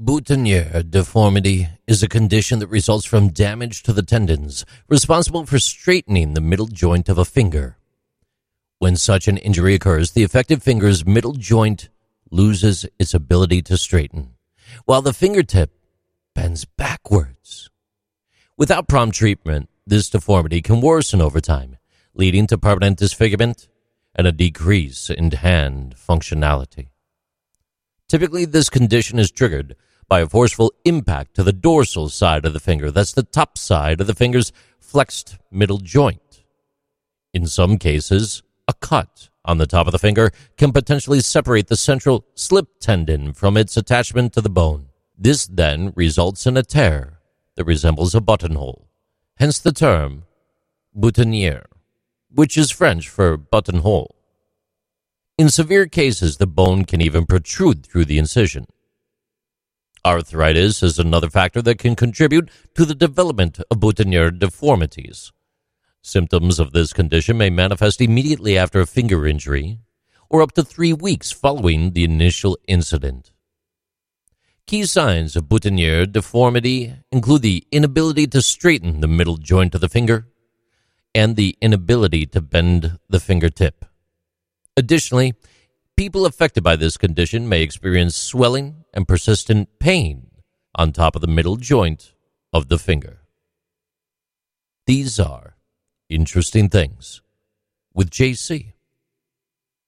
Boutonniere deformity is a condition that results from damage to the tendons responsible for straightening the middle joint of a finger. When such an injury occurs, the affected finger's middle joint loses its ability to straighten, while the fingertip bends backwards. Without prompt treatment, this deformity can worsen over time, leading to permanent disfigurement and a decrease in hand functionality. Typically, this condition is triggered by a forceful impact to the dorsal side of the finger. That's the top side of the finger's flexed middle joint. In some cases, a cut on the top of the finger can potentially separate the central slip tendon from its attachment to the bone. This then results in a tear that resembles a buttonhole, hence the term boutonniere, which is French for buttonhole. In severe cases, the bone can even protrude through the incision. Arthritis is another factor that can contribute to the development of boutonniere deformities. Symptoms of this condition may manifest immediately after a finger injury or up to three weeks following the initial incident. Key signs of boutonniere deformity include the inability to straighten the middle joint of the finger and the inability to bend the fingertip. Additionally, People affected by this condition may experience swelling and persistent pain on top of the middle joint of the finger. These are interesting things with JC.